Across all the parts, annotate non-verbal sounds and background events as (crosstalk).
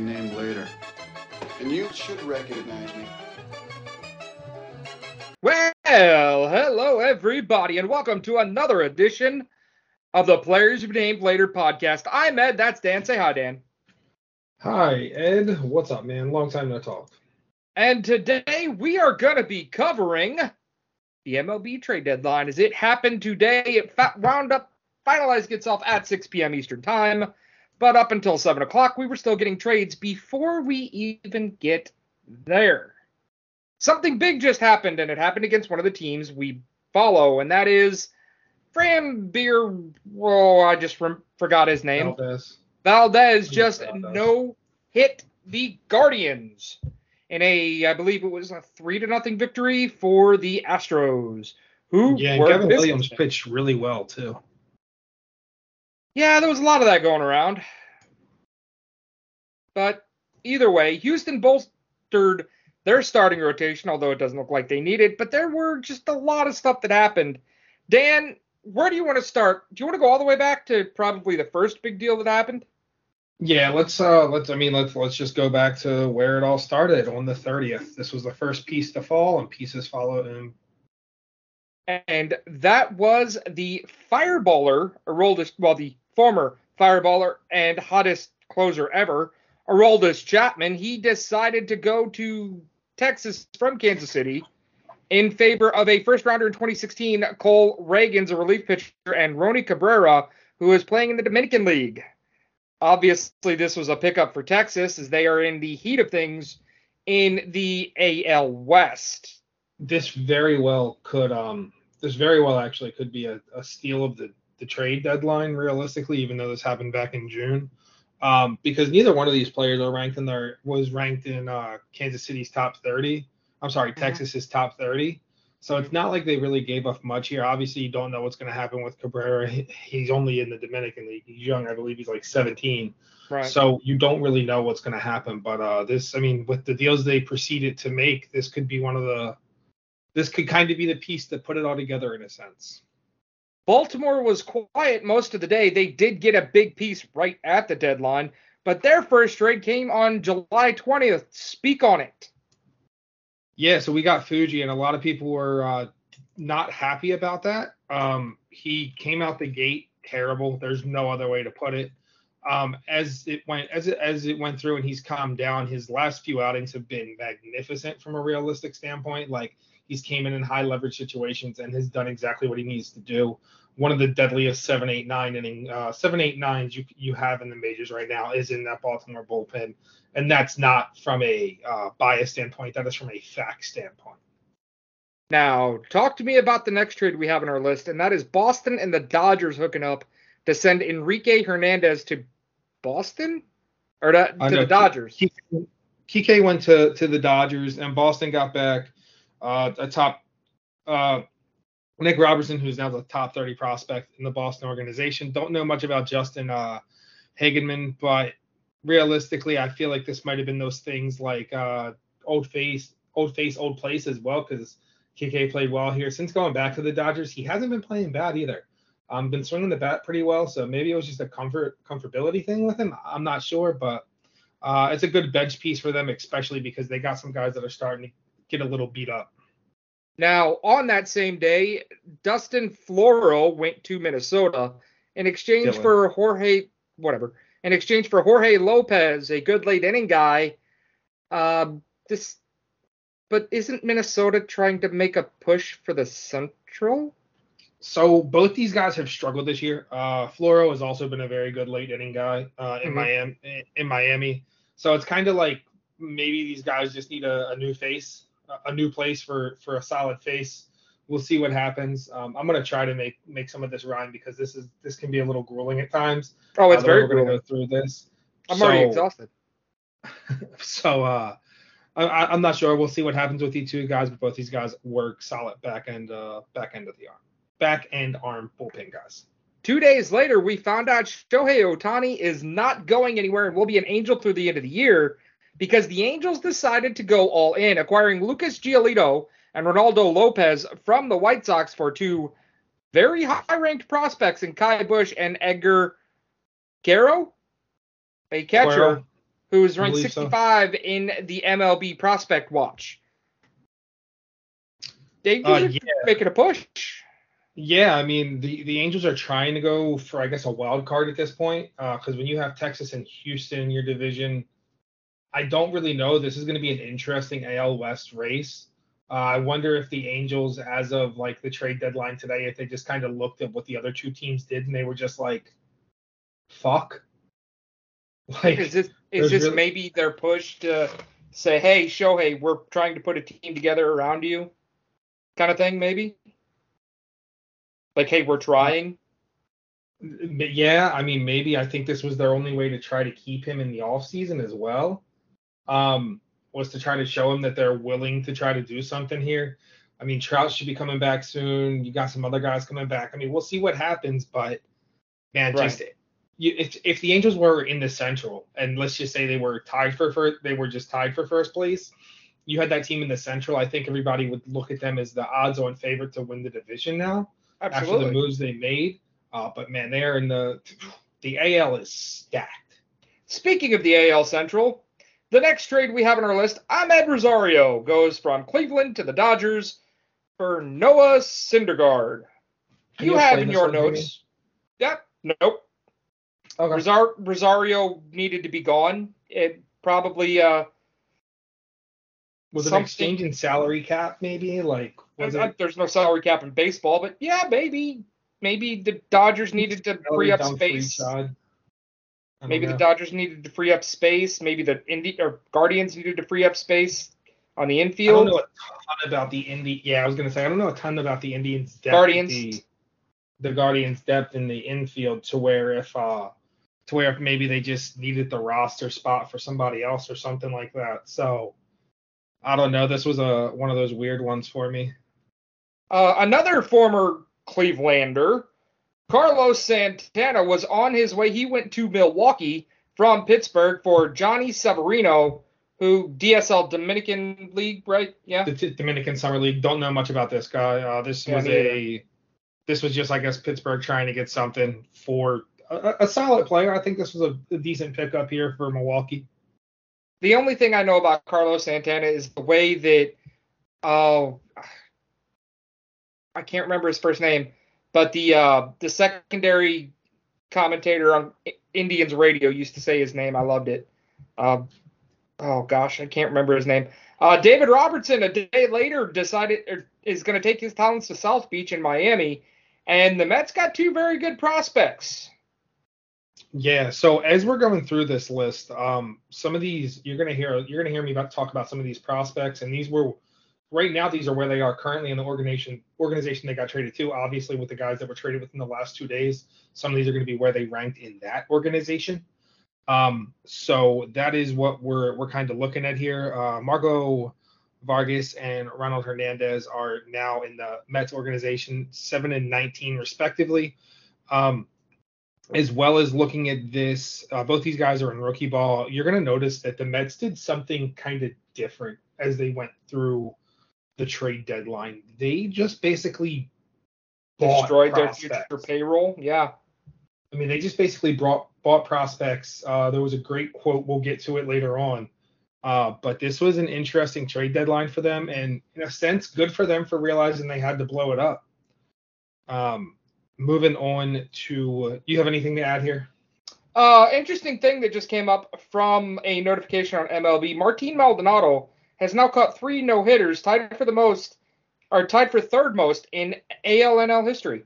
be named later. And you should recognize me. Well, hello everybody, and welcome to another edition of the Players to Be Named Later podcast. I'm Ed. That's Dan. Say hi, Dan. Hi, Ed. What's up, man? Long time no talk. And today we are going to be covering the MLB trade deadline as it happened today. It fa- wound up finalizing itself at 6 p.m. Eastern Time, but up until 7 o'clock, we were still getting trades before we even get there. Something big just happened, and it happened against one of the teams we follow, and that is Framber. Oh, I just rem- forgot his name. Valdez. Valdez just Valdez. no hit the Guardians in a, I believe it was a three to nothing victory for the Astros, who Yeah, Kevin. Williams pitched really well too. Yeah, there was a lot of that going around. But either way, Houston bolstered their starting rotation, although it doesn't look like they need it. But there were just a lot of stuff that happened. Dan, where do you want to start? Do you want to go all the way back to probably the first big deal that happened? Yeah, let's uh let's I mean let's let's just go back to where it all started on the 30th. This was the first piece to fall and pieces followed and and that was the fireballer, Aroldis, well, the former fireballer and hottest closer ever, Aroldis Chapman. He decided to go to Texas from Kansas City in favor of a first rounder in 2016, Cole Ragans, a relief pitcher, and Rony Cabrera, who is playing in the Dominican League. Obviously, this was a pickup for Texas as they are in the heat of things in the AL West. this very well could um this very well actually could be a, a steal of the the trade deadline realistically even though this happened back in June. Um because neither one of these players are ranked in their was ranked in uh Kansas City's top 30 I'm sorry Texas's top 30 so it's not like they really gave up much here. Obviously you don't know what's going to happen with Cabrera. He's only in the Dominican League. He's young. I believe he's like 17 Right. so you don't really know what's going to happen. But uh, this, I mean, with the deals they proceeded to make, this could be one of the, this could kind of be the piece that put it all together in a sense. Baltimore was quiet most of the day. They did get a big piece right at the deadline, but their first trade came on July 20th. Speak on it. Yeah, so we got Fuji, and a lot of people were uh, not happy about that. Um, he came out the gate terrible. There's no other way to put it. Um, as it went as it as it went through and he's calmed down, his last few outings have been magnificent from a realistic standpoint. Like he's came in in high leverage situations and has done exactly what he needs to do. One of the deadliest seven, eight, nine inning, uh, seven, eight, nines you you have in the majors right now is in that Baltimore bullpen, and that's not from a uh, bias standpoint. That is from a fact standpoint. Now, talk to me about the next trade we have on our list, and that is Boston and the Dodgers hooking up to send Enrique Hernandez to Boston or to, to the Dodgers. Kike Kike went to to the Dodgers, and Boston got back uh, a top uh, Nick Robertson, who's now the top 30 prospect in the Boston organization. Don't know much about Justin uh, Hagenman, but realistically, I feel like this might have been those things like uh, old face, old face, old place as well, because KK played well here. Since going back to the Dodgers, he hasn't been playing bad either. Um, been swinging the bat pretty well, so maybe it was just a comfort comfortability thing with him. I'm not sure, but uh, it's a good bench piece for them, especially because they got some guys that are starting to get a little beat up. Now, on that same day, Dustin Floro went to Minnesota in exchange Dylan. for Jorge, whatever, in exchange for Jorge Lopez, a good late inning guy. Um, this, but isn't Minnesota trying to make a push for the Central? So both these guys have struggled this year. Uh, Floro has also been a very good late inning guy uh, in Mhm. Miami. In Miami, so it's kind of like maybe these guys just need a, a new face, a- new place for for a solid face. We'll see what happens. Um, I'm gonna try to make make some of this rhyme because this is this can be a little grueling at times. Oh, it's uh, very we're gonna cool. go through this. I'm already exhausted. (laughs) so uh, I, I'm not sure. We'll see what happens with these two guys, but both these guys work solid back end, uh, back end of the arm, back end arm bullpen guys. Two days later, we found out Shohei Ohtani is not going anywhere and will be an Angel through the end of the year because the Angels decided to go all in, acquiring Lucas Giolito and Reynaldo Lopez from the White Sox for two very high ranked prospects in Ky Bush and Edgar Guerrero. a catcher who ranked believe so. 65 in the MLB Prospect Watch. They Uh, yeah. making a push. Yeah, I mean the the Angels are trying to go for I guess a wild card at this point because when you have Texas and Houston in your division, I don't really know. This is going to be an interesting AL West race. Uh, I wonder if the Angels, as of like the trade deadline today, if they just kind of looked at what the other two teams did and they were just like, "Fuck." (laughs) Like, Is this is this really- maybe their push to say, "Hey, Shohei, we're trying to put a team together around you," kind of thing, maybe? Like, hey, we're trying. But yeah, I mean, maybe I think this was their only way to try to keep him in the offseason as well. Um, was to try to show him that they're willing to try to do something here. I mean, Trout should be coming back soon. You got some other guys coming back. I mean, we'll see what happens, but man, just you, if if the Angels were in the Central and let's just say they were tied for first, they were just tied for first place. You had that team in the Central. I think everybody would look at them as the odds-on favorite to win the division now after the moves they made. Uh, but man, they are in the the AL is stacked. Speaking of the AL Central, the next trade we have on our list, Amed Rosario goes from Cleveland to the Dodgers for Noah Syndergaard. Can You you have in your one to me? notes. Yep. Nope. Okay. Rosar- Rosario needed to be gone. It probably uh Was it something- an exchange in salary cap maybe? Like was uh, it there's no salary cap in baseball, but yeah, maybe maybe the Dodgers needed to free up dump for each space. side? Maybe the. Dodgers needed to free up space. Maybe the Indi- or Guardians needed to free up space on the infield. I don't know a ton about the Indi. Yeah, I was gonna say I don't know a ton about the Indians. Depth Guardians. The, the Guardians' depth in the infield to where if uh to where if maybe they just needed the roster spot for somebody else or something like that. So I don't know. This was a one of those weird ones for me. Uh, another former Clevelander, Carlos Santana, was on his way. He went to Milwaukee from Pittsburgh for Jhonny Severino, who DSL Dominican League, right? Yeah. the T- Dominican Summer League. Don't know much about this guy. Uh, this Yeah, was a this was just I guess Pittsburgh trying to get something for a, a solid player. I think this was a, a decent pickup here for Milwaukee. The only thing I know about Carlos Santana is the way that, oh, I can't remember his first name, but the uh, the secondary commentator on Indians radio used to say his name. I loved it. Uh, oh gosh, I can't remember his name. Uh, David Robertson, a day later, decided er, is going to take his talents to South Beach in Miami, and the Mets got two very good prospects. Yeah. So as we're going through this list, um, some of these you're gonna hear you're gonna hear me about talk about some of these prospects, and these were right now these are where they are currently in the organization organization they got traded to. Obviously, with the guys that were traded within the last two days, some of these are going to be where they ranked in that organization. Um, so that is what we're we're kind of looking at here. Uh, Marco Vargas and Ronald Hernandez are now in the Mets organization, seven and 19 respectively. Um, as well as looking at this, uh, both these guys are in rookie ball. You're going to notice that the Mets did something kind of different as they went through the trade deadline. They just basically Destroyed their future payroll. Yeah. I mean, they just basically brought bought prospects. Uh, there was a great quote. We'll get to it later on. Uh, but this was an interesting trade deadline for them, and in a sense, good for them for realizing they had to blow it up. Um, moving on to, you have anything to add here? Uh, interesting thing that just came up from a notification on MLB. Martin Maldonado has now caught three no hitters, tied for the most, or tied for third most in ALNL history.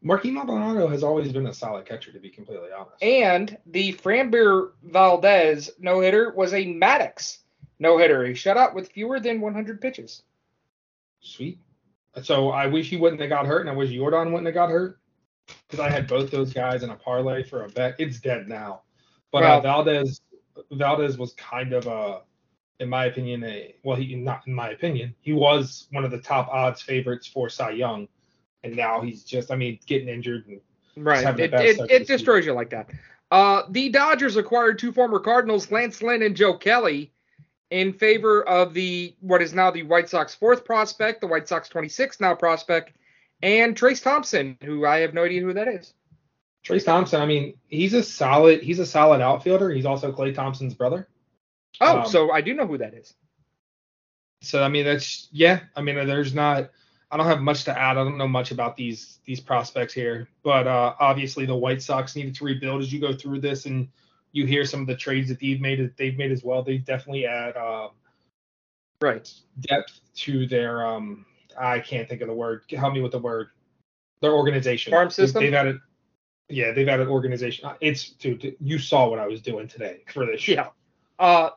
Marquis Maldonado has always been a solid catcher, to be completely honest. And the Framber Valdez no hitter was a Maddux no hitter, a shutout with fewer than 100 pitches. Sweet. So I wish he wouldn't have got hurt, and I wish Jordan wouldn't have got hurt because I had both those guys in a parlay for a bet. It's dead now. But uh, Valdez, Valdez was kind of a, in my opinion, a well, he not in my opinion, he was one of the top odds favorites for Cy Young, and now he's just, I mean, getting injured and Right. It, best it, it destroys you like that. Uh, the Dodgers acquired two former Cardinals, Lance Lynn and Joe Kelly, in favor of the what is now the White Sox fourth prospect, the White Sox 26 now prospect, and Trayce Thompson, who I have no idea who that is. Trayce Thompson, I mean, he's a solid he's a solid outfielder. He's also Klay Thompson's brother. Oh, Um, so I do know who that is. So I mean that's yeah, I mean there's not I don't have much to add. I don't know much about these these prospects here, but uh, obviously the White Sox needed to rebuild as you go through this, and you hear some of the trades that they've made they've made as well. They definitely add um, Right. depth to their um I can't think of the word. Help me with the word. Their organization. Farm system? They've added. Yeah, they've added organization. It's dude. You saw what I was doing today for this show. Yeah. Uh,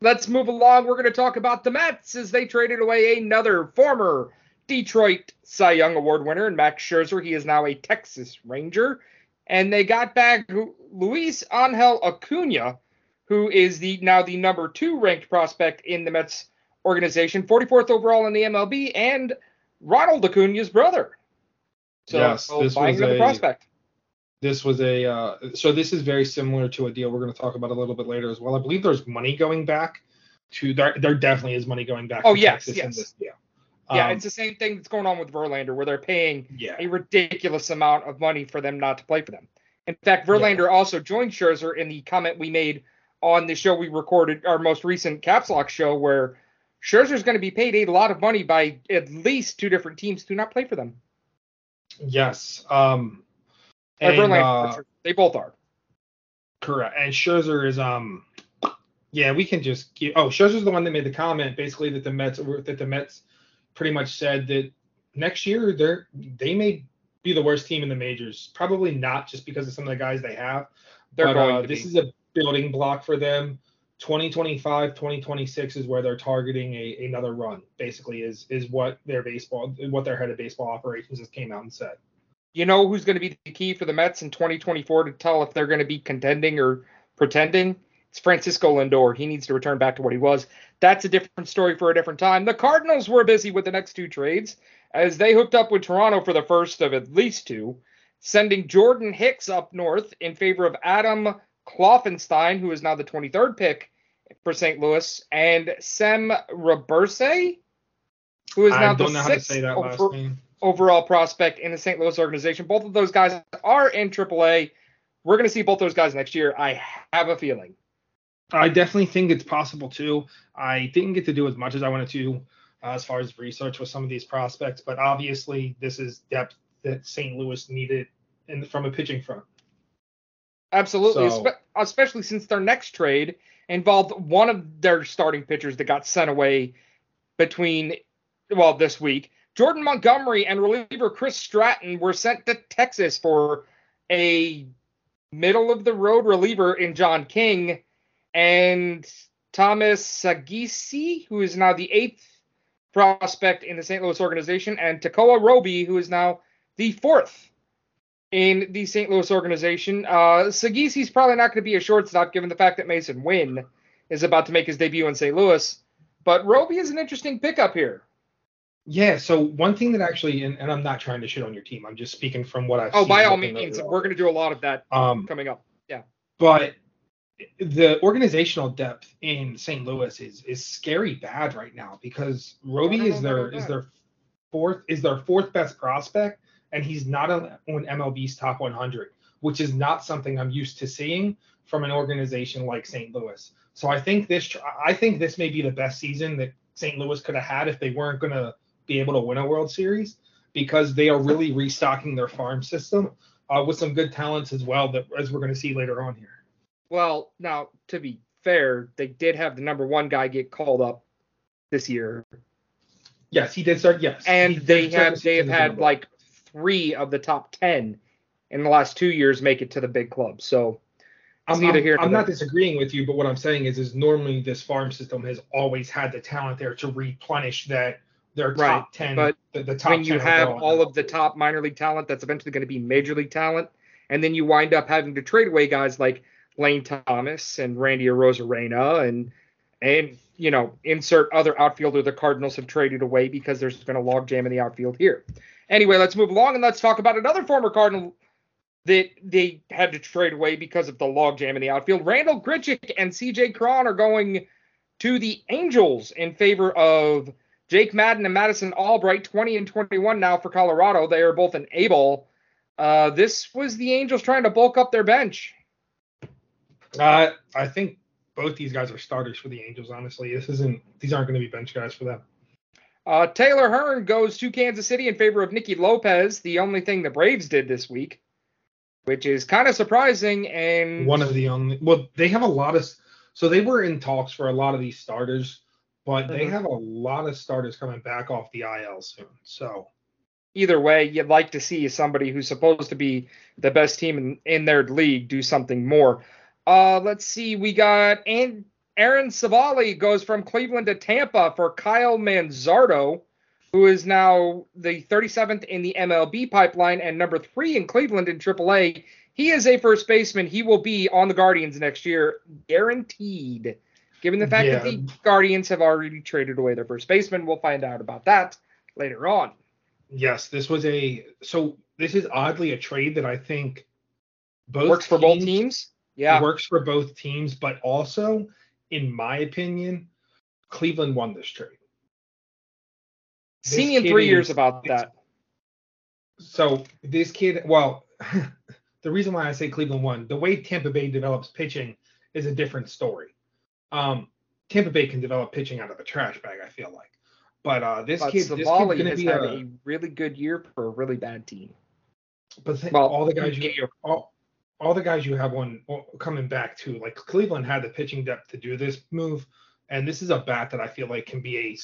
let's move along. We're going to talk about the Mets as they traded away another former Detroit Cy Young Award winner, and Max Scherzer. He is now a Texas Ranger. And they got back Luis Angel Acuna, who is the now the number two ranked prospect in the Mets organization, 44th overall in the MLB, and Ronald Acuna's brother. So Yes, this buying was another a- prospect. This was a. Uh, so this is very similar to a deal we're going to talk about a little bit later as well. I believe there's money going back to there. There definitely is money going back. Oh, to yes, Texas in yes. this deal. Yeah, Um, it's the same thing that's going on with Verlander, where they're paying yeah. a ridiculous amount of money for them not to play for them. In fact, Verlander also joined Scherzer in the comment we made on the show we recorded, our most recent Caps Lock show, where Scherzer's going to be paid a lot of money by at least two different teams to not play for them. Yes. Um. And, Verlander, uh, they both are. Correct. And Scherzer is um yeah, we can just keep oh, Scherzer's the one that made the comment basically that the Mets that the Mets pretty much said that next year they're they may be the worst team in the majors. Probably not just because of some of the guys they have. They're but going uh, this be. is a building block for them. 2025, 2026 is where they're targeting a, another run. Basically, is is what their baseball, what their head of baseball operations has came out and said. You know who's going to be the key for the Mets in 2024 to tell if they're going to be contending or pretending? It's Francisco Lindor. He needs to return back to what he was. That's a different story for a different time. The Cardinals were busy with the next two trades as they hooked up with Toronto for the first of at least two, sending Jordan Hicks up north in favor of Adam Kloffenstein, who is now the 23rd pick for St. Louis, and Sem Robberse, who is now I the don't know how to sixth say that last name. Overall prospect in the St. Louis organization. Both of those guys are in AAA. We're going to see both those guys next year. I have a feeling. I definitely think it's possible too. I didn't get to do as much as I wanted to uh, as far as research with some of these prospects, but obviously this is depth that St. Louis needed in, from a pitching front. Absolutely, So- espe- especially since their next trade involved one of their starting pitchers that got sent away between, well, this week. Jordan Montgomery and reliever Chris Stratton were sent to Texas for a middle of the road reliever in John King and Thomas Saggese, who is now the eighth prospect in the St. Louis organization, and Tekoah Roby, who is now the fourth in the St. Louis organization. Uh, Saggese's probably not going to be a shortstop given the fact that Masyn Winn is about to make his debut in St. Louis. But Roby is an interesting pickup here. Yeah. So one thing that actually, and, and I'm not trying to shit on your team. I'm just speaking from what I've Oh, by all means, we're going to do a lot of that Um, coming up. Yeah. But the organizational depth in St. Louis is is scary bad right now because Roby is their is their fourth is their fourth best prospect and he's not on, on MLB's top 100, which is not something I'm used to seeing from an organization like St. Louis. So I think this I think this may be the best season that St. Louis could have had if they weren't going to be able to win a World Series because they are really restocking their farm system uh, with some good talents as well that as we're going to see later on here. Well, now, to be fair, they did have the number one guy get called up this year. Yes, he did start. Yes, And they have they have had number like three of the top ten in the last two years make it to the big club. So I'm, neither I'm- here I'm not disagreeing with you, but what I'm saying is, is normally this farm system has always had the talent there to replenish that their Right, ten. but the, the top when you 10 have all of the top minor league talent that's eventually going to be major league talent, and then you wind up having to trade away guys like Lane Thomas and Randy Arozarena and and you know insert other outfielder the Cardinals have traded away because there's been a logjam in the outfield here. Anyway, let's move along and let's talk about another former Cardinal that they had to trade away because of the logjam in the outfield. Randal Grichuk and CJ Cron are going to the Angels in favor of Jake Madden and Mason Albright, 20 and 21 now for Colorado. They are both an A-ball Uh, this was the Angels trying to bulk up their bench. Uh, I think both these guys are starters for the Angels. Honestly, this isn't. These aren't going to be bench guys for them. Uh, Taylor Hearn goes to Kansas City in favor of Nicky Lopez, the only thing the Braves did this week, which is kind of surprising. And One of the only. Well, they have a lot of. So they were in talks for a lot of these starters, but they Mhm. have a lot of starters coming back off the IL soon. So either way, you'd like to see somebody who's supposed to be the best team in, in their league do something more. Uh, let's see. We got and Aaron Civale goes from Cleveland to Tampa for Kyle Manzardo, who is now the 37th in the MLB pipeline and number three in Cleveland in AAA. He is a first baseman. He will be on the Guardians next year, guaranteed. Given the fact that the Guardians have already traded away their first baseman, we'll find out about that later on. yes, this was a. So this is oddly a trade that I think both works for both teams. Yeah. works for both teams, but also, in my opinion, Cleveland won this trade. See This me in three is- years about that. So this kid, well, (laughs) the reason why I say Cleveland won, the way Tampa Bay develops pitching is a different story. Um, Tampa Bay can develop pitching out of a trash bag, I feel like. But uh, this But kid, this kid's gonna has be had a, a really good year for a really bad team. but th- well, all the guys you year. all, all the guys you have on well, coming back to like Cleveland had the pitching depth to do this move, and this is a bat that I feel like can be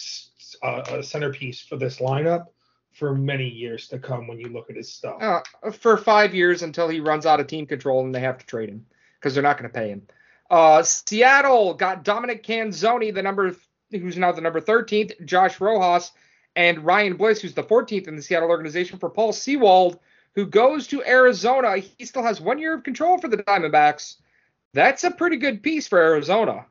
a centerpiece for this lineup for many years to come. When you look at his stuff, Uh, for five years until he runs out of team control and they have to trade him because they're not going to pay him. Uh, Seattle got Dominic Canzone, the number who's now the number 13th, Josh Rojas, and Ryan Bliss, who's the 14th in the Seattle organization for Paul Sewald, who goes to Arizona. He still has one year of control for the Diamondbacks. That's a pretty good piece for Arizona.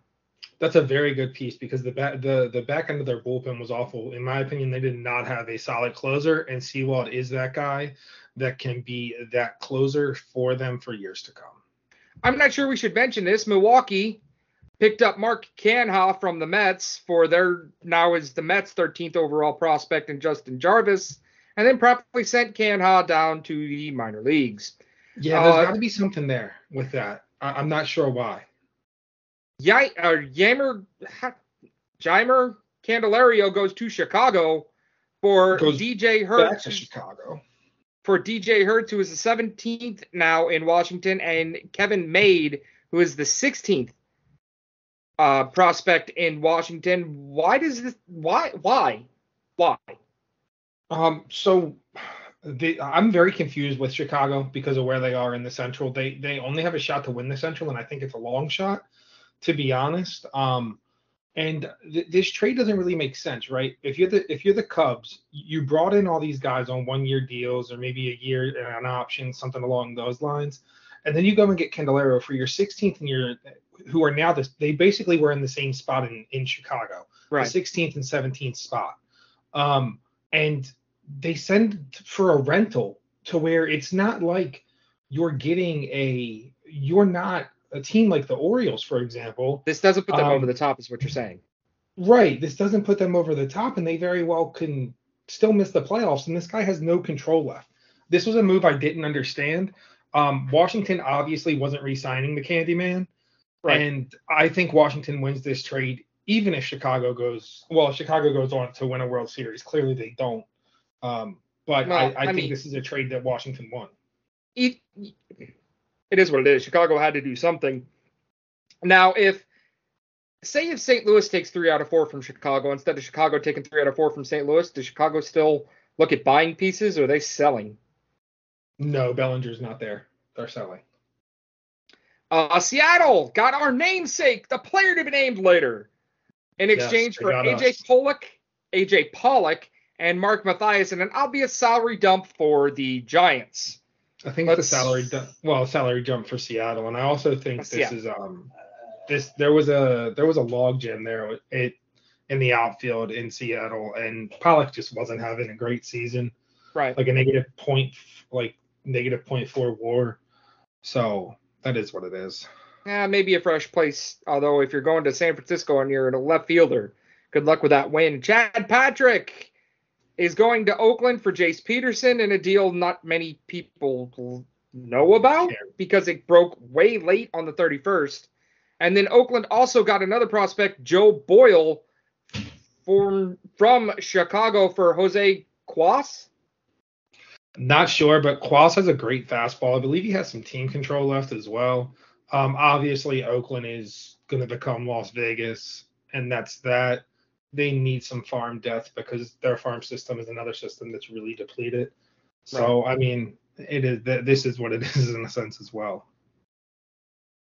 That's a very good piece because the back the the back end of their bullpen was awful. In my opinion, they did not have a solid closer, and Seawald is that guy that can be that closer for them for years to come. I'm not sure we should mention this. Milwaukee picked up Mark Canha from the Mets for their now is the Mets 13th overall prospect and Justin Jarvis, and then promptly sent Canha down to the minor leagues. Yeah, there's Uh, got to be something there with that. I, I'm not sure why. Yai, uh, Yammer, Jeimer Candelario goes to Chicago for Goes DJ Back to Chicago. For DJ Herz, who is the 17th now in Washington, and Kevin Made, who is the 16th uh, prospect in Washington. Why does this? Why? Why? Why? Um, so the, I'm very confused with Chicago because of where they are in the Central. They they only have a shot to win the Central, and I think it's a long shot, to be honest. Um, and th- this trade doesn't really make sense, right? If you're the if you're the Cubs, you brought in all these guys on one year deals or maybe a year and an option, something along those lines, and then you go and get Candelario for your 16th and your who are now this they basically were in the same spot in in Chicago Right. the 16th and 17th spot. Um, and they send for a rental to where it's not like you're getting a you're not a team like the Orioles, for example. This doesn't put them Um, over the top, is what you're saying. Right. This doesn't put them over the top, and they very well can still miss the playoffs. And this guy has no control left. This was a move I didn't understand. Um, Washington obviously wasn't re-signing the Candyman, Right. and I think Washington wins this trade, even if Chicago goes. Well, if Chicago goes on to win a World Series. Clearly, they don't. Um, but Well, I, I, I think mean- this is a trade that Washington won. It, it is what it is. Chicago had to do something. Now, if say if St. Louis takes three out of four from Chicago instead of Chicago taking three out of four from St. Louis, does Chicago still look at buying pieces or are they selling? No, Bellinger's not there. They're selling. Uh, Seattle got our namesake, the player to be named later, in exchange they for AJ us. Pollock, AJ Pollock, and Mark Mathias, and an obvious salary dump for the Giants. I think Let's- a salary well salary jump for Seattle, and I also think this yeah. is um this there was a there was a log jam there it in the outfield in Seattle, and Pollock just wasn't having a great season, Right. like a negative point like negative point four WAR. So that is what it is. Yeah, maybe a fresh place. Although if you're going to San Francisco and you're a left fielder, good luck with that win. Chad Patrick is going to Oakland for Jace Peterson in a deal not many people know about Yeah. because it broke way late on the 31st. And then Oakland also got another prospect, Joe Boyle, from from Chicago for Jose Cuas. Not sure, but Cuas has a great fastball. I believe he has some team control left as well. Um, obviously, Oakland is going to become Las Vegas, and that's that. They need some farm depth because their farm system is another system that's really depleted. So, I mean, it is. This is what it (laughs) is in a sense as well.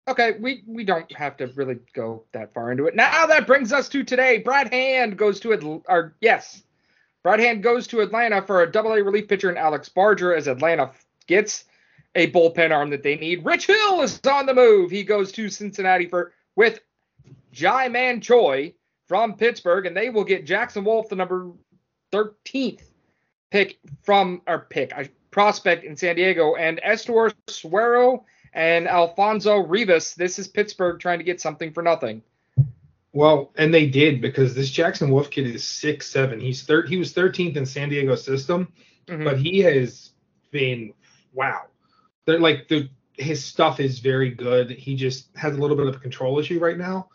Okay, we we don't have to really go that far into it. Now that brings us to today. Brad Hand goes to Atl- or yes, Brad Hand goes to Atlanta for a double A relief pitcher in Alex Barger as Atlanta gets a bullpen arm that they need. Rich Hill is on the move. He goes to Cincinnati for with Ji-Man Choi from Pittsburgh, and they will get Jackson Wolf, the number 13th pick from our pick a prospect in San Diego, and Estuar Suero and Alfonso Rivas. This is Pittsburgh trying to get something for nothing. Well, and they did because this Jackson Wolf kid is six seven. He's thir- He was 13th in San Diego system. Mhm. but he has been wow. They're like the his stuff is very good. He just has a little bit of a control issue right now.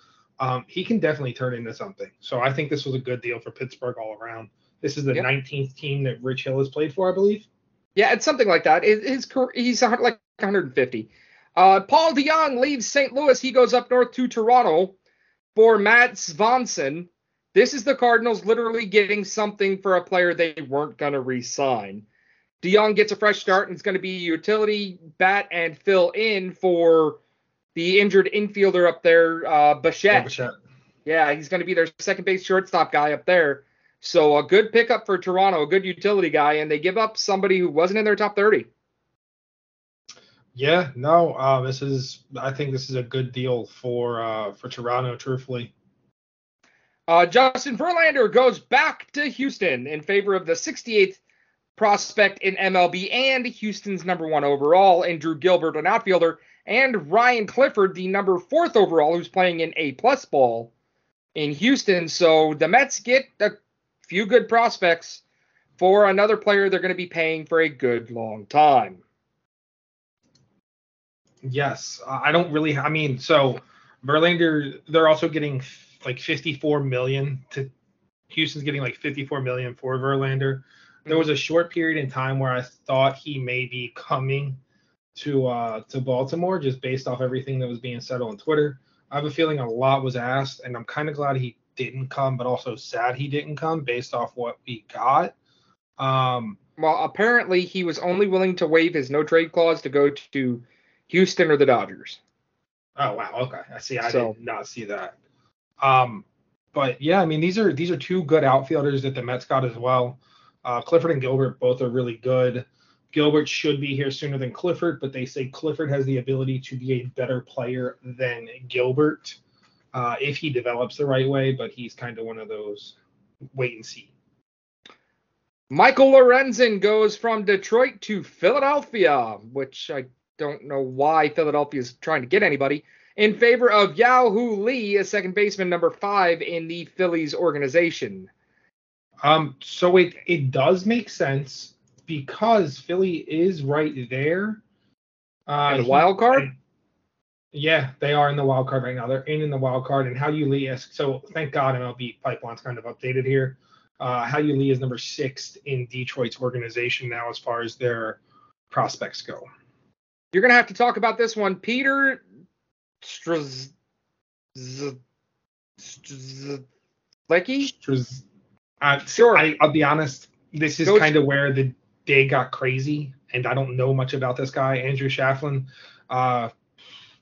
Um, he can definitely turn into something. So I think this was a good deal for Pittsburgh all around. This is the Yep. 19th team that Rich Hill has played for, I believe. Yeah, it's something like that. His, career- he's like 150. Uh, Paul DeJong leaves St. Louis. He goes up north to Toronto for Matt Svanson. This is the Cardinals literally getting something for a player they weren't going to re-sign. DeJong gets a fresh start and is going to be a utility bat and fill in for the injured infielder up there, uh, Bichette. Bichette. Yeah, he's going to be their second base shortstop guy up there. So a good pickup for Toronto, a good utility guy, and they give up somebody who wasn't in their top 30. Yeah, no, uh, this is I think this is a good deal for uh, for Toronto, truthfully. Uh, Justin Verlander goes back to Houston in favor of the 68th prospect in MLB and Houston's number one overall, and Drew Gilbert, an outfielder, and Ryan Clifford, the number fourth overall, who's playing in A plus ball in Houston. So the Mets get a few good prospects for another player they're going to be paying for a good long time. Yes, I don't really. I mean, so Verlander, they're also getting like 54 million to Houston's getting like 54 million for Verlander. There mm-hmm. was a short period in time where I thought he may be coming to uh to Baltimore just based off everything that was being said on Twitter. I have a feeling a lot was asked, and I'm kind of glad he didn't come, but also sad he didn't come based off what we got. Um, Well, apparently he was only willing to waive his no trade clause to go to Houston or the Dodgers. Oh wow, okay. I see. I So- did not see that. Um, but yeah, I mean these are these are two good outfielders that the Mets got as well. Uh, Clifford and Gilbert both are really good. Gilbert should be here sooner than Clifford, but they say Clifford has the ability to be a better player than Gilbert uh, if he develops the right way. But he's kind of one of those wait and see. Michael Lorenzen goes from Detroit to Philadelphia, which I don't know why Philadelphia is trying to get anybody, in favor of Hao-Yu Lee, a second baseman number five in the Phillies organization. Um, so it it does make sense because Philly is right there. Uh, And the wild card? Yeah, they are in the wild card right now. They're in in the wild card, and Hao-Yu Lee is so. Thank God MLB pipeline's kind of updated here. Uh, Hao-Yu Lee is number six in Detroit's organization now as far as their prospects go. You're going to have to talk about this one. Peter Strz. Z- Lecky? Uh, Sure. I, I'll be honest. This is kind of where the day got crazy, and I don't know much about this guy, Andrew Chafin. Uh,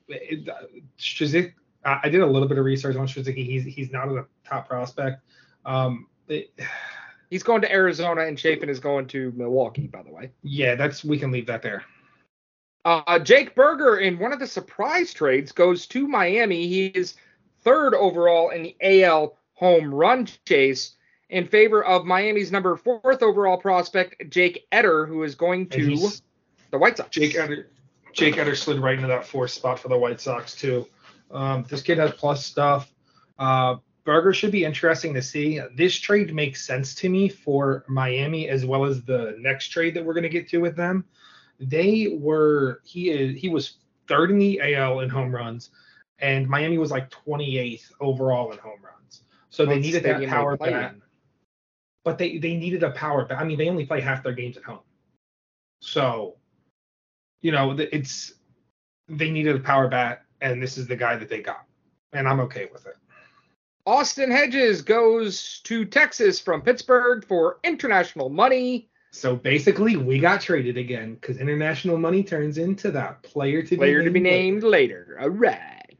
it, uh, Strazik, I I did a little bit of research on Strazik. He's he's not a top prospect. Um, it, (sighs) He's going to Arizona, and Chafin is going to Milwaukee, by the way. yeah, that's we can leave that there. Uh, Jake Burger, in one of the surprise trades, goes to Miami. He is third overall in the AL home run chase in favor of Miami's number fourth overall prospect, Jake Eder, who is going to the White Sox. Jake Eder, Jake Eder slid right into that fourth spot for the White Sox too. Um, this kid has plus stuff. Uh, Burger should be interesting to see. This trade makes sense to me for Miami as well as the next trade that we're going to get to with them. They were he is he was third in the AL in home runs, and Miami was like 28th overall in home runs. So they needed that power in. But they they needed a power bat. I mean, they only play half their games at home, so you know it's they needed a power bat, and this is the guy that they got, and I'm okay with it. Austin Hedges goes to Texas from Pittsburgh for international money. So basically, we got traded again because international money turns into that player to Player be to be named later. All right.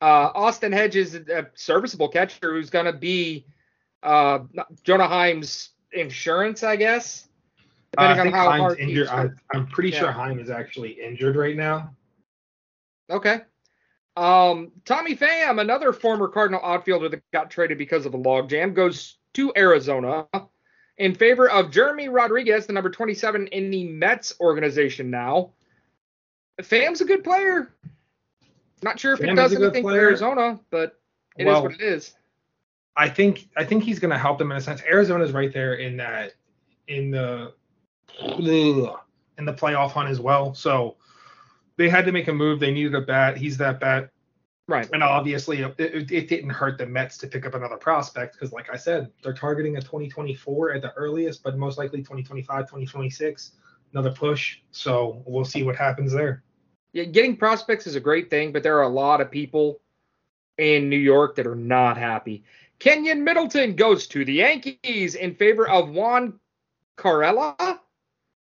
Uh, Austin Hedges, a serviceable catcher who's going to be uh, Jonah Heim's insurance, I guess. Uh, I Depending think on how Heim's hard injured. I, hurt. I'm pretty sure Heim is actually injured right now. Okay. Um, Tommy Pham, another former Cardinal outfielder that got traded because of a logjam, goes to Arizona in favor of Jeremy Rodriguez, the number 27 in the Mets organization now. Pham's a good player. Not sure if it is does anything for. Arizona, but it is Well, what it is. I think I think he's going to help them in a sense. Arizona's right there in that in the in the playoff hunt as well. So they had to make a move. They needed a bat. He's that bat. Right. And obviously, it, it, it didn't hurt the Mets to pick up another prospect because, like I said, they're targeting a 2024 at the earliest, but most likely 2025, 2026, another push. So we'll see what happens there. Yeah, getting prospects is a great thing, but there are a lot of people in New York that are not happy. Keynan Middleton goes to the Yankees in favor of Juan Carela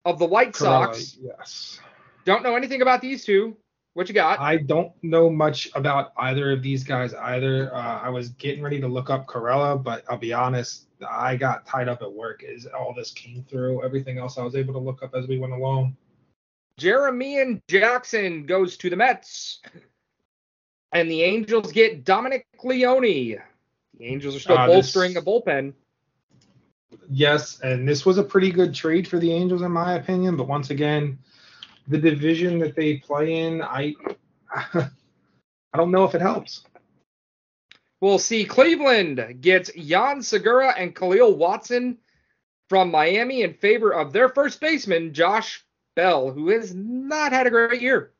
of the White Sox. Corella, yes. Don't know anything about these two. What you got? I don't know much about either of these guys either. Uh, I was getting ready to look up Corella, but I'll be honest, I got tied up at work as all this came through. Everything else I was able to look up as we went along. Jeremy and Jackson goes to the Mets. And the Angels get Dominic Leone. The Angels are still Uh, this- bolstering the bullpen. Yes, and this was a pretty good trade for the Angels in my opinion, but once again, the division that they play in, I (laughs) I don't know if it helps. We'll see Cleveland gets Jean Segura and Kahlil Watson from Miami in favor of their first baseman, Josh Bell, who has not had a great year.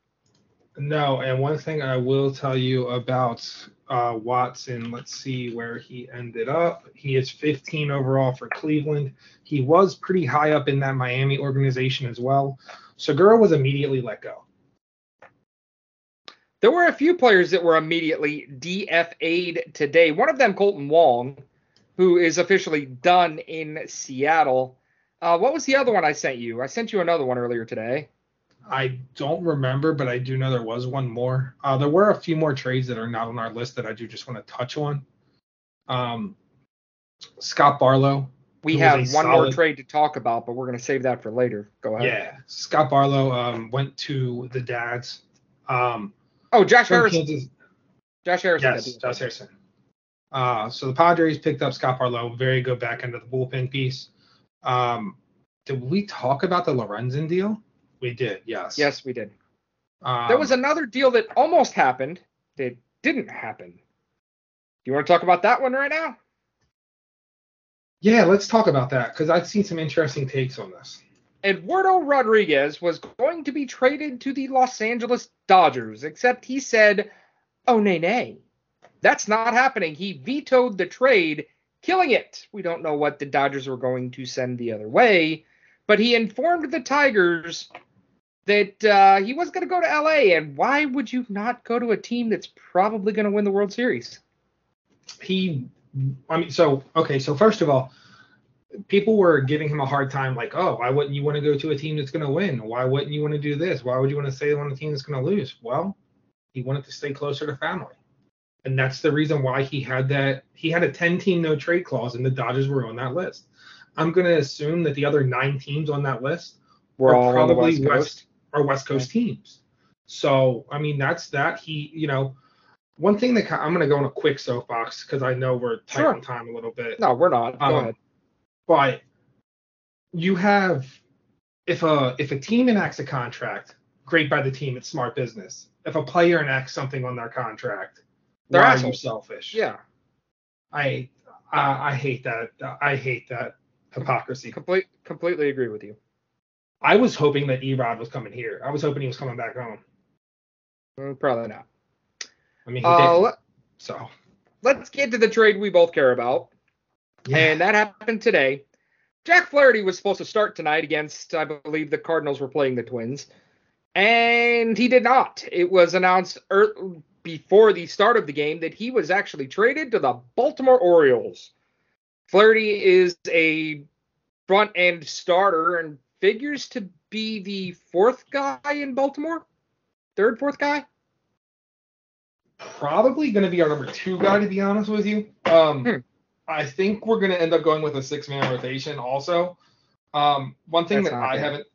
No, and one thing I will tell you about uh, Watson, let's see where he ended up. He is 15 overall for Cleveland. He was pretty high up in that Miami organization as well. Segura was immediately let go. There were a few players that were immediately DFA'd today. One of them, Kolten Wong, who is officially done in Seattle. Uh, what was the other one I sent you? I sent you another one earlier today. I don't remember, but I do know there was one more. Uh, there were a few more trades that are not on our list that I do just want to touch on. Um, Scott Barlow. We have one a more trade to talk about, but we're going to save that for later. Go ahead. Yeah, Scott Barlow um, went to the Dads. Um, Oh, Josh Harrison. Kansas, Josh Harrison. Yes, Josh Harrison. Uh, so the Padres picked up Scott Barlow, very good back end of the bullpen piece. Um, did we talk about the Lorenzen deal? We did, yes. Yes, we did. Um, There was another deal that almost happened that didn't happen. Do you want to talk about that one right now? yeah. Let's talk about that because I've seen some interesting takes on this. Eduardo Rodriguez was going to be traded to the Los Angeles Dodgers, except he said, oh, nay, nay. That's not happening. He vetoed the trade, killing it. We don't know what the Dodgers were going to send the other way, but he informed the Tigers that uh, he was going to go to LA. And why would you not go to a team that's probably going to win the World Series? He, I mean, so okay. So first of all, people were giving him a hard time, like, oh, why wouldn't you want to go to a team that's going to win? Why wouldn't you want to do this? Why would you want to stay on a team that's going to lose? Well, he wanted to stay closer to family. And that's the reason why he had that. He had a 10 team no trade clause, and the Dodgers were on that list. I'm going to assume that the other nine teams on that list were are all on the probably West Coast. Are West Coast teams. So, I mean, that's that. He, you know, one thing that I'm going to go on a quick soapbox because I know we're tight Sure. on time a little bit. No, we're not. Go Um, ahead. But you have if a if a team enacts a contract, great by the team, it's smart business. If a player enacts something on their contract, They're why assholes. selfish? Yeah. I I, I hate that. I hate that hypocrisy. Complete, completely agree with you. I was hoping that Erod was coming here. I was hoping he was coming back home. Mm, Probably not. I mean, he Uh, didn't. So let's get to the trade we both care about. And that happened today. Jack Flaherty was supposed to start tonight against, I believe, the Cardinals were playing the Twins. And he did not. It was announced er- before the start of the game that he was actually traded to the Baltimore Orioles. Flaherty is a front end starter and figures to be the fourth guy in Baltimore. Third, fourth guy? probably going to be our number two guy, to be honest with you. Um, Hmm. I think we're going to end up going with a six man rotation also. Um, one thing That's that I haven't,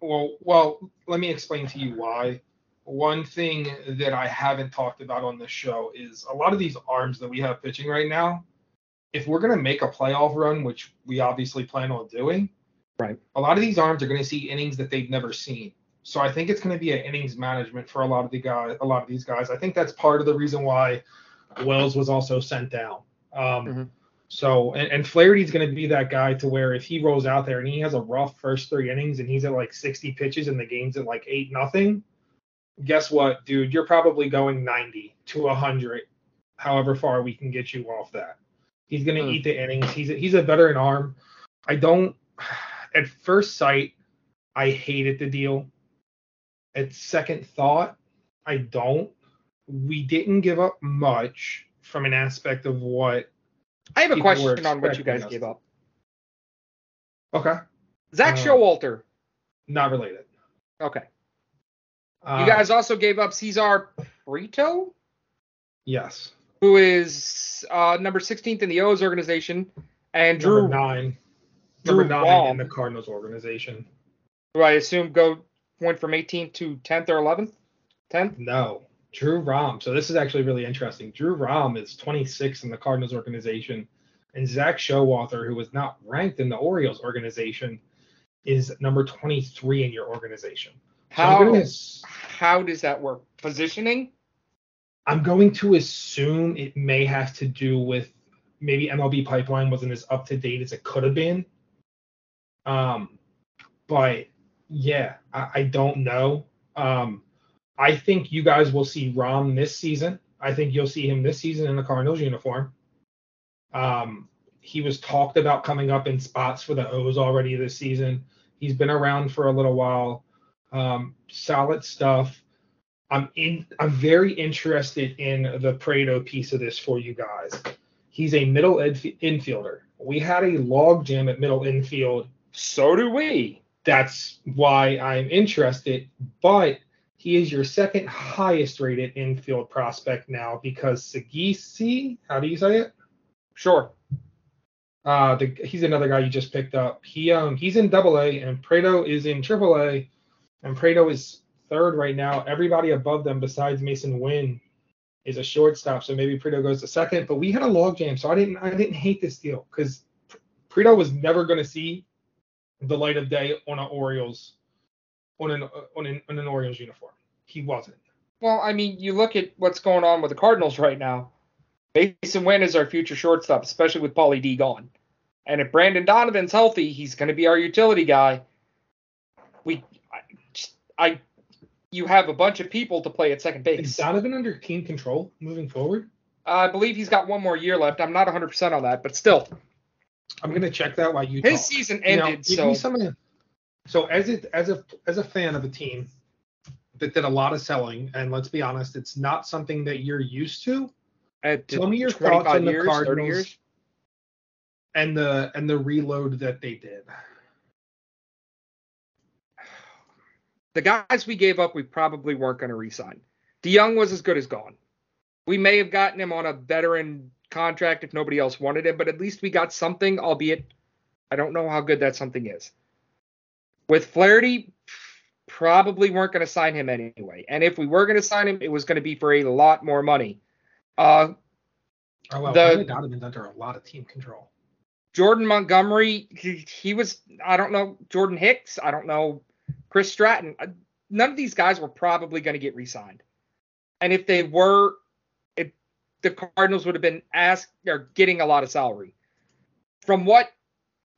well, well, let me explain to you why. One thing that I haven't talked about on this show is a lot of these arms that we have pitching right now. If we're going to make a playoff run, which we obviously plan on doing, Right. a lot of these arms are going to see innings that they've never seen. So I think it's going to be an innings management for a lot of the guys, a lot of these guys. I think that's part of the reason why Wells was also sent down. Um, Mhm. So and, and Flaherty's going to be that guy to where if he rolls out there and he has a rough first three innings and he's at like 60 pitches and the game's at like eight nothing, guess what, dude? You're probably going 90 to 100, however far we can get you off that. He's going to Hmm. eat the innings. He's a, he's a veteran arm. I don't. At first sight, I hated the deal. At second thought, I don't. We didn't give up much from an aspect of what. I have a question on what you guys expecting gave up. Okay, Zach Uh, Showalter. not related. Okay. Uh, You guys also gave up Cesar Prieto, Yes. who is uh, number 16th in the O's organization, and Drew, number nine. Drew number nine in the Cardinals organization. who I assume go went from 18th to 10th or 11th. 10th. No, Drew Rom. So this is actually really interesting. Drew Rom is 26 in the Cardinals organization, and Zach Showalter, who was not ranked in the Orioles organization, is number 23 in your organization. So How gonna how does that work? Positioning? I'm going to assume it may have to do with maybe MLB pipeline wasn't as up to date as it could have been. Um, but yeah, I, I don't know. Um, I think you guys will see Rom this season. I think you'll see him this season in the Cardinals uniform. Um, he was talked about coming up in spots for the O's already this season. He's been around for a little while. Um, solid stuff. I'm in. I'm very interested in the Prado piece of this for you guys. He's a middle inf- infielder. We had a log jam at middle infield. So do we. That's why I'm interested. But he is your second highest rated infield prospect now because Saggese, how do you say it? Sure. Uh, the, he's another guy you just picked up. He um he's in Double A and Prado is in Triple A, and Prado is third right now. Everybody above them besides Masyn Winn is a shortstop, so maybe Prado goes to second. But we had a log jam, so I didn't I didn't hate this deal because Prado was never going to see the light of day on an Orioles on an on an, on an Orioles uniform. He wasn't. Well, I mean, you look at what's going on with the Cardinals right now. Masyn Winn is our future shortstop, especially with Paulie D gone. And if Brendan Donovan's healthy, he's going to be our utility guy. We, I, just- I, you have a bunch of people to play at second base. Is. Donovan under team control moving forward? I believe he's got one more year left. I'm not 100% on that, but still, I'm gonna check that while you his talk. season You know, ended. so some of the- so as it as a as a fan of a team that did a lot of selling, and let's be honest, it's not something that you're used to. at Tell me your thoughts 25 on the years, Cardinals years. and the and the reload that they did. the guys we gave up, we probably weren't going to re-sign. DeJong was as good as gone. We may have gotten him on a veteran contract if nobody else wanted him, but at least we got something, albeit I don't know how good that something is. With Flaherty, probably weren't going to sign him anyway. And if we were going to sign him, it was going to be for a lot more money. Uh, Oh well, The- Donovan's under a lot of team control. Jordan Montgomery, he, he was, I don't know, Jordan Hicks, I don't know, Chris Stratton. Uh, None of these guys were probably going to get re signed. And if they were, the Cardinals would have been asked or getting a lot of salary. From what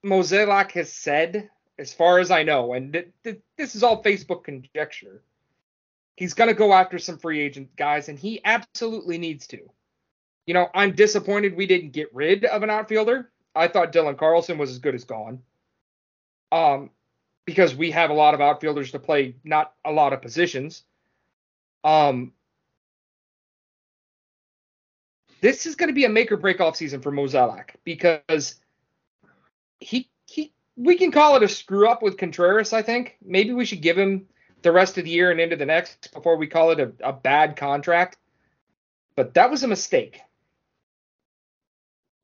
Mozeliak has said, as far as I know, and th- th- this is all Facebook conjecture, he's going to go after some free agent guys, and he absolutely needs to. You know, I'm disappointed we didn't get rid of an outfielder. I thought Dylan Carlson was as good as gone. Um, because we have a lot of outfielders to play not a lot of positions. Um, this is going to be a make or break off season for Mozeliak because he he we can call it a screw up with Contreras. I think maybe we should give him the rest of the year and into the next before we call it a, a bad contract. But that was a mistake,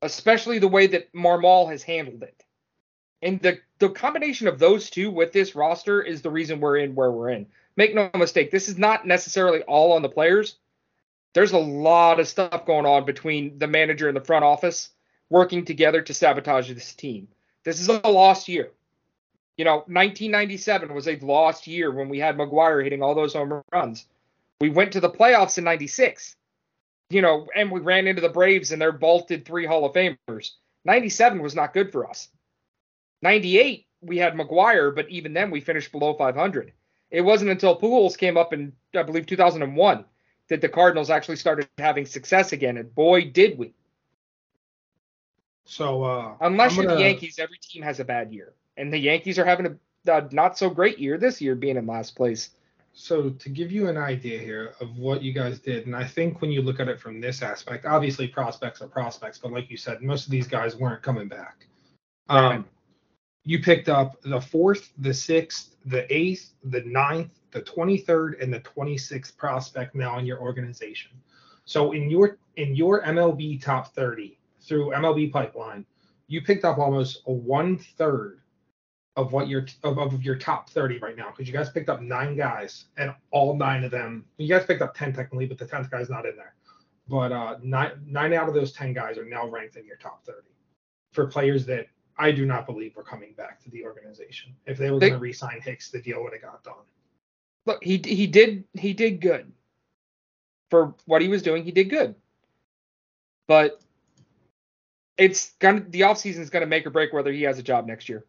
especially the way that Marmol has handled it. And the the combination of those two with this roster is the reason we're in where we're in. Make no mistake, this is not necessarily all on the players. There's a lot of stuff going on between the manager and the front office working together to sabotage this team. This is a lost year. You know, 1997 was a lost year when we had McGwire hitting all those home runs. We went to the playoffs in 96. You know, and we ran into the Braves and their bolted three Hall of Famers. 97 was not good for us. 98, we had McGwire, but even then we finished below 500. It wasn't until Pujols came up in, I believe, 2001 that the Cardinals actually started having success again, and boy, did we. So, uh, unless I'm you're the Yankees, every team has a bad year, and the Yankees are having a, a not so great year this year, being in last place. So to give you an idea here of what you guys did, and I think when you look at it from this aspect, obviously prospects are prospects, but like you said, most of these guys weren't coming back. Um, you picked up the fourth, the sixth, the eighth, the ninth, the 23rd, and the 26th prospect now in your organization. So in your in your MLB top 30 through MLB pipeline, you picked up almost a one third of what your of, of your top 30 right now because you guys picked up nine guys and all nine of them you guys picked up 10 technically but the 10th guy's not in there but uh nine nine out of those 10 guys are now ranked in your top 30 for players that I do not believe were coming back to the organization. If they were going to re-sign Hicks, the deal would have got done. Look, he he did he did good for what he was doing. He did good, but it's gonna the offseason is gonna make or break whether he has a job next year.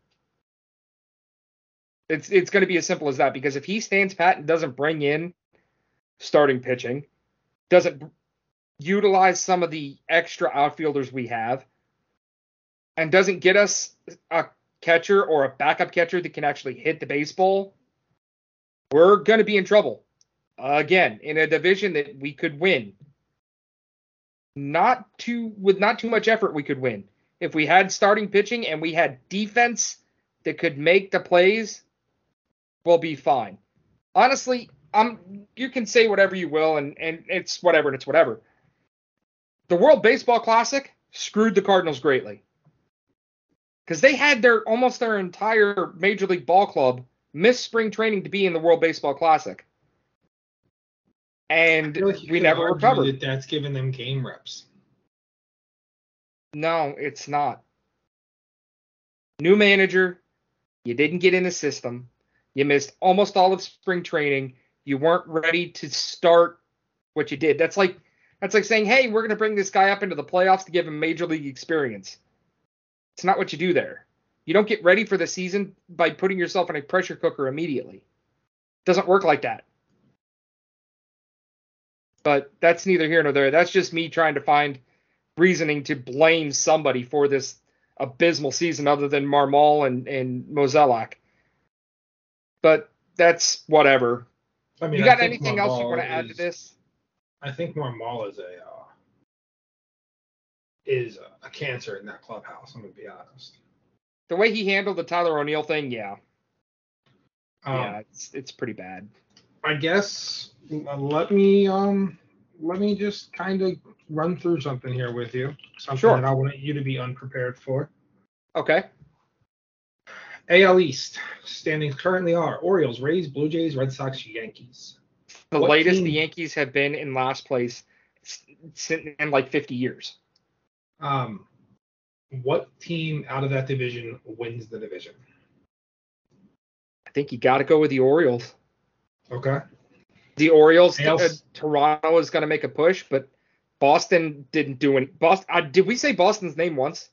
It's it's gonna be as simple as that because if he stands pat and doesn't bring in starting pitching, doesn't utilize some of the extra outfielders we have, and doesn't get us a catcher or a backup catcher that can actually hit the baseball, we're going to be in trouble again in a division that we could win. Not too with not too much effort, we could win if we had starting pitching and we had defense that could make the plays. We'll be fine. Honestly, I'm. You can say whatever you will, and and it's whatever, and it's whatever. The World Baseball Classic screwed the Cardinals greatly because they had their almost their entire Major League Ball club miss spring training to be in the World Baseball Classic, and like we never recovered. That that's giving them game reps. No, it's not. New manager, you didn't get in the system. You missed almost all of spring training. You weren't ready to start what you did. That's like that's like saying, "Hey, we're going to bring this guy up into the playoffs to give him major league experience." It's not what you do there. You don't get ready for the season by putting yourself in a pressure cooker immediately. doesn't work like that. But that's neither here nor there. That's just me trying to find reasoning to blame somebody for this abysmal season other than Marmol and, and Mozeliak. But that's whatever. I mean, you got anything else you want to add to this? I think Marmol is a uh, is a cancer in that clubhouse. I'm gonna be honest. The way he handled the Tyler O'Neill thing, yeah. Um, yeah, it's it's pretty bad. I guess uh, let me um let me just kind of run through something here with you. Something Sure. that I want you to be unprepared for. Okay. AL East standings currently are Orioles, Rays, Blue Jays, Red Sox, Yankees. The What latest team- the Yankees have been in last place in like 50 years. Um, what team out of that division wins the division? I think you got to go with the Orioles. Okay. The Orioles, uh, Toronto is going to make a push, but Boston didn't do it. Boston. Uh, did we say Boston's name once?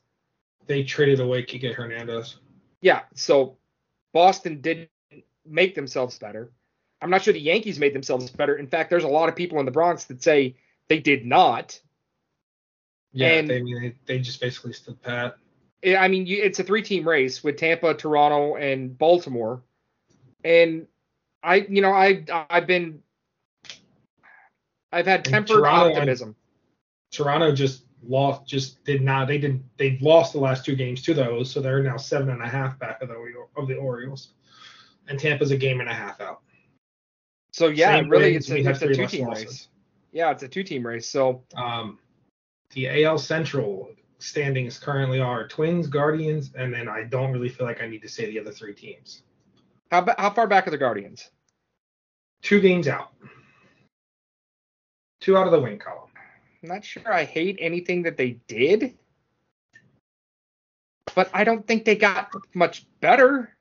They traded away Kike Hernandez. Yeah. So Boston didn't make themselves better. I'm not sure the Yankees made themselves better. In fact, there's a lot of people in the Bronx that say they did not. Yeah, And- they, I mean, they, they just basically stood pat. I I mean, you, it's a three-team race with Tampa, Toronto, and Baltimore. And I, you know, I I've been I've had tempered Toronto- optimism. Toronto just lost, just did not. They did. They've lost the last two games to those, so they're now seven and a half back of the of the Orioles, and Tampa's a game and a half out. So yeah, Same really, it's a, it's a two-team race. Yeah, it's a two-team race. So Um, the AL Central standings currently are Twins, Guardians, and then I don't really feel like I need to say the other three teams. how how far back are the Guardians? Two games out. Two out of the win column. I'm not sure I hate anything that they did, but I don't think they got much better.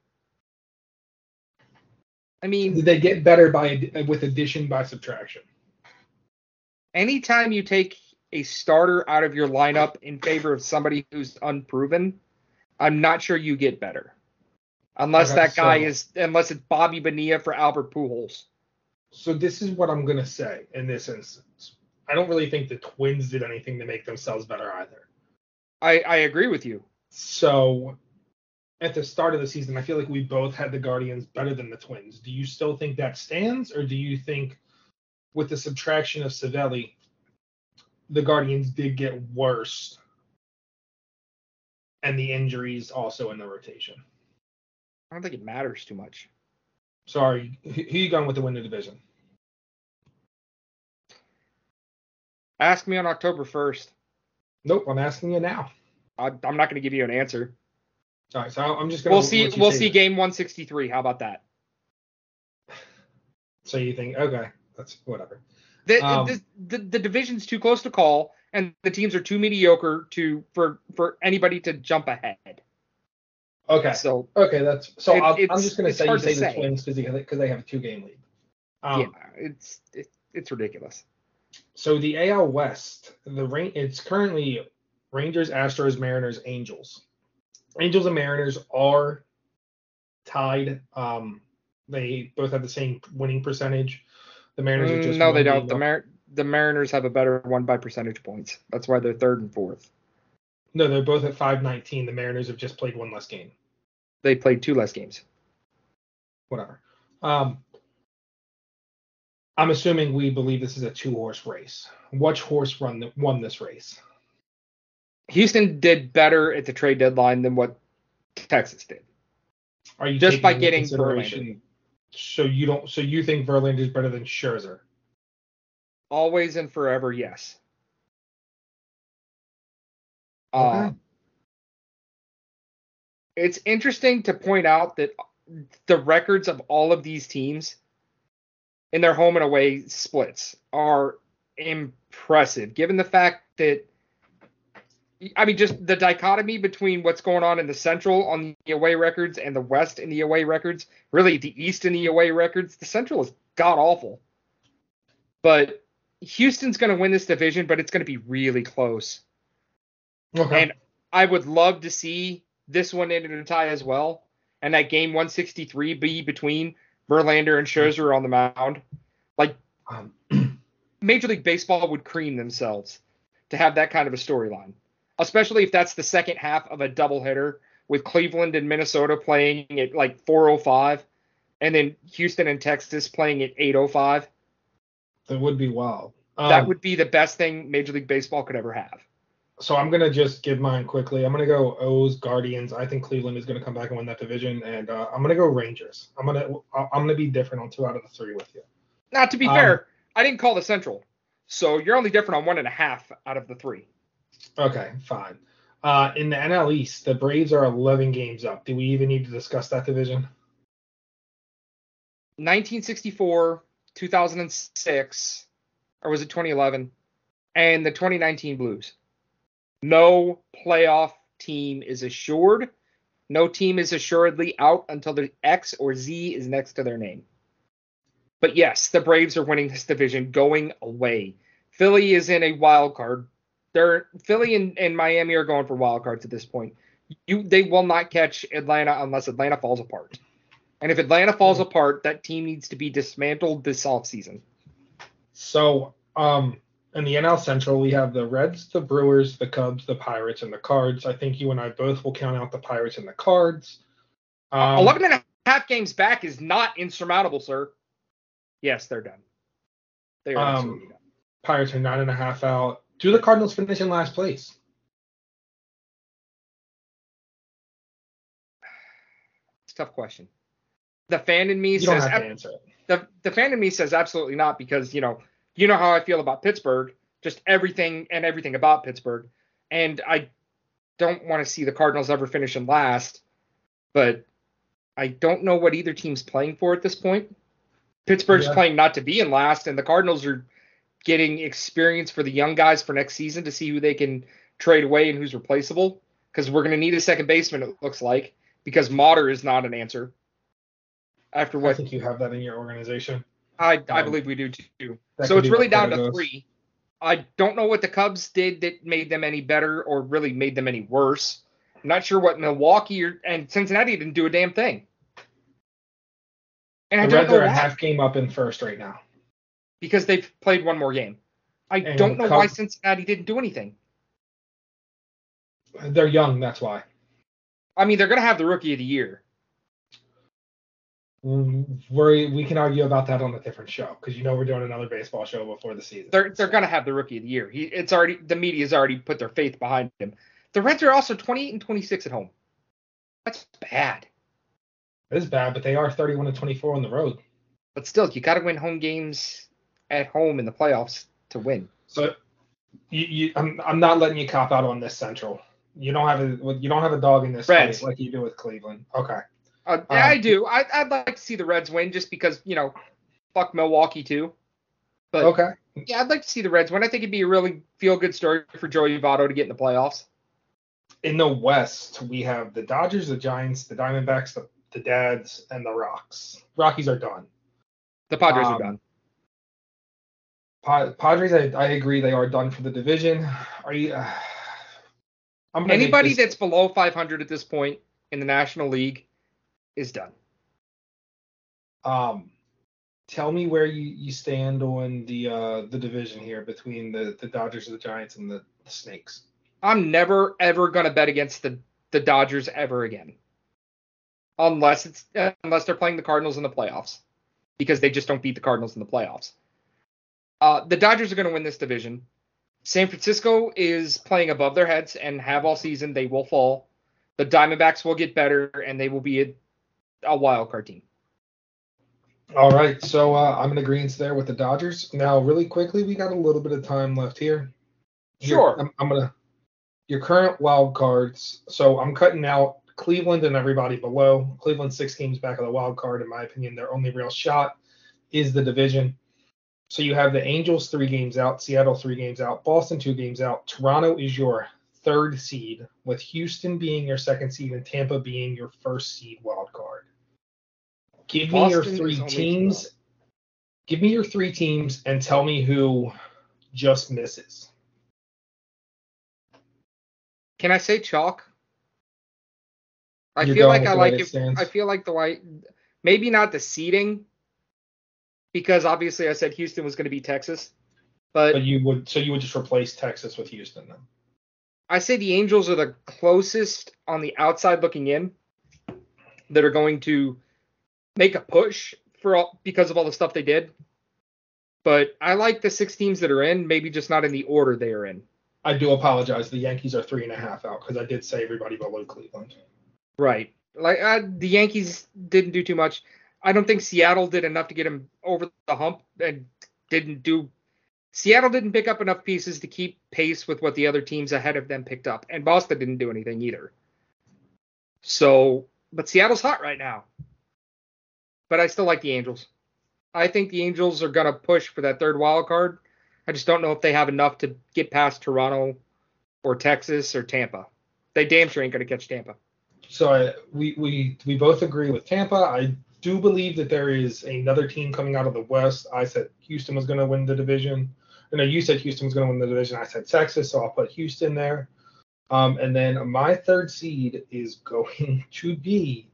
I mean, Did they get better by with addition by subtraction? anytime you take a starter out of your lineup in favor of somebody who's unproven, I'm not sure you get better. Unless that guy so- is, unless it's Bobby Bonilla for Albert Pujols. So this is what I'm gonna say in this instance. I don't really think the Twins did anything to make themselves better either. I, I agree with you. So at the start of the season, I feel like we both had the Guardians better than the Twins. Do you still think that stands, or do you think with the subtraction of Civale, the Guardians did get worse, and the injuries also in the rotation? I don't think it matters too much. Sorry, who you going with to win the division? Ask me on October 1st. Nope, I'm asking you now. I, I'm not going to give you an answer. All right, so I'm just gonna. We'll see. We'll see game 163. How about that? So you think okay, that's whatever. The, Um, the, the the division's too close to call, and the teams are too mediocre to for for anybody to jump ahead. Okay, So okay, that's so. It- I'll, I'm just gonna say you say the say. Twins because they because they have a two game lead. Um, yeah, it's it, it's ridiculous. So the AL West, the rain, it's currently Rangers, Astros, Mariners, Angels. Angels and Mariners are tied. Um, they both have the same winning percentage. The Mariners are Mm, just no, they don't. The Mar- the Mariners have a better one by percentage points. That's why they're third and fourth. no, they're both at 519. The Mariners have just played one less game. They played two less games. Whatever. Um, I'm assuming we believe this is a two horse race. Which horse run won this race? Houston did better at the trade deadline than what Texas did. Are you Just by getting consideration- So you don't. So you think Verlander is better than Scherzer? Always and forever, yes. Okay. Uh, it's interesting to point out that the records of all of these teams in their home and away splits are impressive, given the fact that I mean, just the dichotomy between what's going on in the Central on the away records and the West in the away records, really the East in the away records. The Central is god awful. But Houston's going to win this division, but it's going to be really close. Okay. And I would love to see this one end in a tie as well, and that game 163 be between Verlander and Scherzer on the mound. Like Um, (clears throat) Major League Baseball would cream themselves to have that kind of a storyline, especially if that's the second half of a doubleheader with Cleveland and Minnesota playing at like 4:05, and then Houston and Texas playing at 8:05. that would be wild. Um, that would be the best thing Major League Baseball could ever have. So I'm gonna just give mine quickly. I'm gonna go O's Guardians. I think Cleveland is gonna come back and win that division, and uh, I'm gonna go Rangers. I'm gonna I'm gonna be different on two out of the three with you. Now, to be Um, fair, I didn't call the Central, so you're only different on one and a half out of the three. Okay, fine. Uh, in the NL East, the Braves are 11 games up. Do we even need to discuss that division? 1964, 2006, or was it 2011, and the 2019 Blues. No playoff team is assured. No team is assuredly out until the X or Z is next to their name. But yes, the Braves are winning this division going away. Philly is in a wild card. They're Philly and, and Miami are going for wild cards at this point. You they will not catch Atlanta unless Atlanta falls apart. And if Atlanta falls apart, that team needs to be dismantled this offseason. So, um, in the NL Central, we have the Reds, the Brewers, the Cubs, the Pirates, and the Cards. I think you and I both will count out the Pirates and the Cards. Um, 11 and a half games back is not insurmountable, sir. Yes, they're done. They are um, absolutely done. Pirates are nine and a half out. Do the Cardinals finish in last place? It's a tough question. The fan in me you says the the fan in me says absolutely not because you know you know how I feel about Pittsburgh, just everything and everything about Pittsburgh, and I don't want to see the Cardinals ever finish in last, but I don't know what either team's playing for at this point. Pittsburgh's yeah. playing not to be in last, and the Cardinals are getting experience for the young guys for next season to see who they can trade away and who's replaceable. Because we're going to need a second baseman, it looks like, because Motter is not an answer. After what? I think you have that in your organization. I, I um, believe we do too. So it's really down to goes. three. I don't know what the Cubs did that made them any better or really made them any worse. I'm not sure what Milwaukee or, and Cincinnati didn't do a damn thing. And the Reds are a half game up in first right now because they've played one more game. I and don't know Cubs, why Cincinnati didn't do anything. They're young, that's why. I mean, they're going to have the rookie of the year. we we can argue about that on a different show because you know we're doing another baseball show before the season. They're they're going to have the rookie of the year. He it's already the media's already put their faith behind him. The Reds are also 28 and 26 at home. That's bad. It is bad, but they are 31 and 24 on the road. But still, you got to win home games at home in the playoffs to win. So, you, you, I'm, I'm not letting you cop out on this Central. You don't have a you don't have a dog in this Reds. like you do with Cleveland. Okay. Uh, yeah, um, I do. I, I'd like to see the Reds win just because you know, fuck Milwaukee too. But okay. Yeah, I'd like to see the Reds win. I think it'd be a really feel good story for Joey Votto to get in the playoffs. In the West, we have the Dodgers, the Giants, the Diamondbacks, the, the Dads, and the Rocks. Rockies are done. The Padres um, are done. Padres, I, I, agree, they are done for the division. Are you? Uh, Anybody that's below 500 at this point in the National League is done. Um, tell me where you, you stand on the uh, the division here between the the Dodgers, the Giants, and the, the Snakes. I'm never ever gonna bet against the the Dodgers ever again, unless it's uh, unless they're playing the Cardinals in the playoffs, because they just don't beat the Cardinals in the playoffs. Uh, the Dodgers are going to win this division. San Francisco is playing above their heads and have all season. They will fall. The Diamondbacks will get better and they will be a, a wild card team. All right, so uh, I'm in agreement there with the Dodgers. Now, really quickly, we got a little bit of time left here. Sure. I'm, I'm gonna your current wild cards. So I'm cutting out Cleveland and everybody below. Cleveland six games back of the wild card. In my opinion, their only real shot is the division. So you have the Angels three games out, Seattle three games out, Boston two games out. Toronto is your third seed, with Houston being your second seed and Tampa being your first seed wild card. Give Boston me your three teams. Give me your three teams and tell me who just misses. Can I say chalk? I You're feel like I like it. I feel like the white, maybe not the seeding, because obviously I said Houston was going to be Texas. But, but you would so you would just replace Texas with Houston then. I say the Angels are the closest on the outside looking in that are going to make a push for all, because of all the stuff they did. But I like the six teams that are in, maybe just not in the order they are in. I do apologize. The Yankees are three and a half out because I did say everybody below Cleveland. Right. Like uh, the Yankees didn't do too much. I don't think Seattle did enough to get him over the hump and didn't do. Seattle didn't pick up enough pieces to keep pace with what the other teams ahead of them picked up, and Boston didn't do anything either. So, but Seattle's hot right now. But I still like the Angels. I think the Angels are going to push for that third wild card. I just don't know if they have enough to get past Toronto or Texas or Tampa. They damn sure ain't going to catch Tampa. So I, we we we both agree with Tampa. I do believe that there is another team coming out of the West. I said Houston was going to win the division. Know you said Houston was going to win the division. I said Texas, so I'll put Houston there. Um, and then my third seed is (laughs) going to be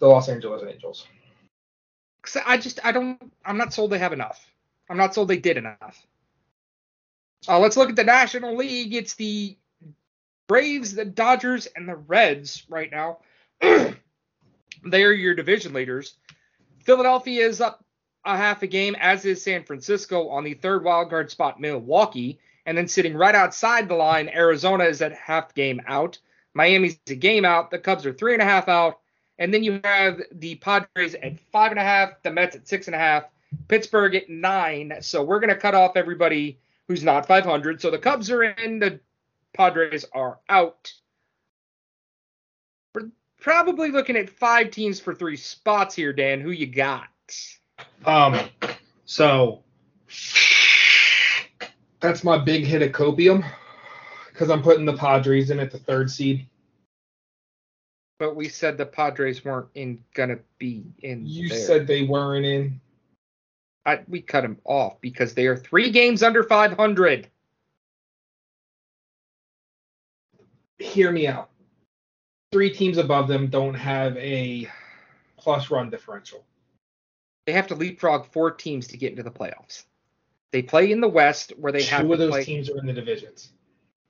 the Los Angeles Angels. I just I don't I'm not sold they have enough. I'm not sold they did enough. Uh, let's look at the National League. It's the Braves, the Dodgers, and the Reds right now. (clears throat) they are your division leaders. Philadelphia is up a half a game, as is San Francisco on the third wild card spot, Milwaukee. And then sitting right outside the line, Arizona is at half game out. Miami's a game out. The Cubs are three and a half out. And then you have the Padres at five and a half, the Mets at six and a half, Pittsburgh at nine. So we're going to cut off everybody who's not 500. So the Cubs are in, the Padres are out. Probably looking at five teams for three spots here, Dan. Who you got? Um, so that's my big hit of copium because I'm putting the Padres in at the third seed. But we said the Padres weren't in gonna be in. You there. said they weren't in. I, we cut them off because they are three games under 500. Hear me out. Three teams above them don't have a plus run differential. They have to leapfrog four teams to get into the playoffs. They play in the West where they have Two of those play. teams are in the divisions.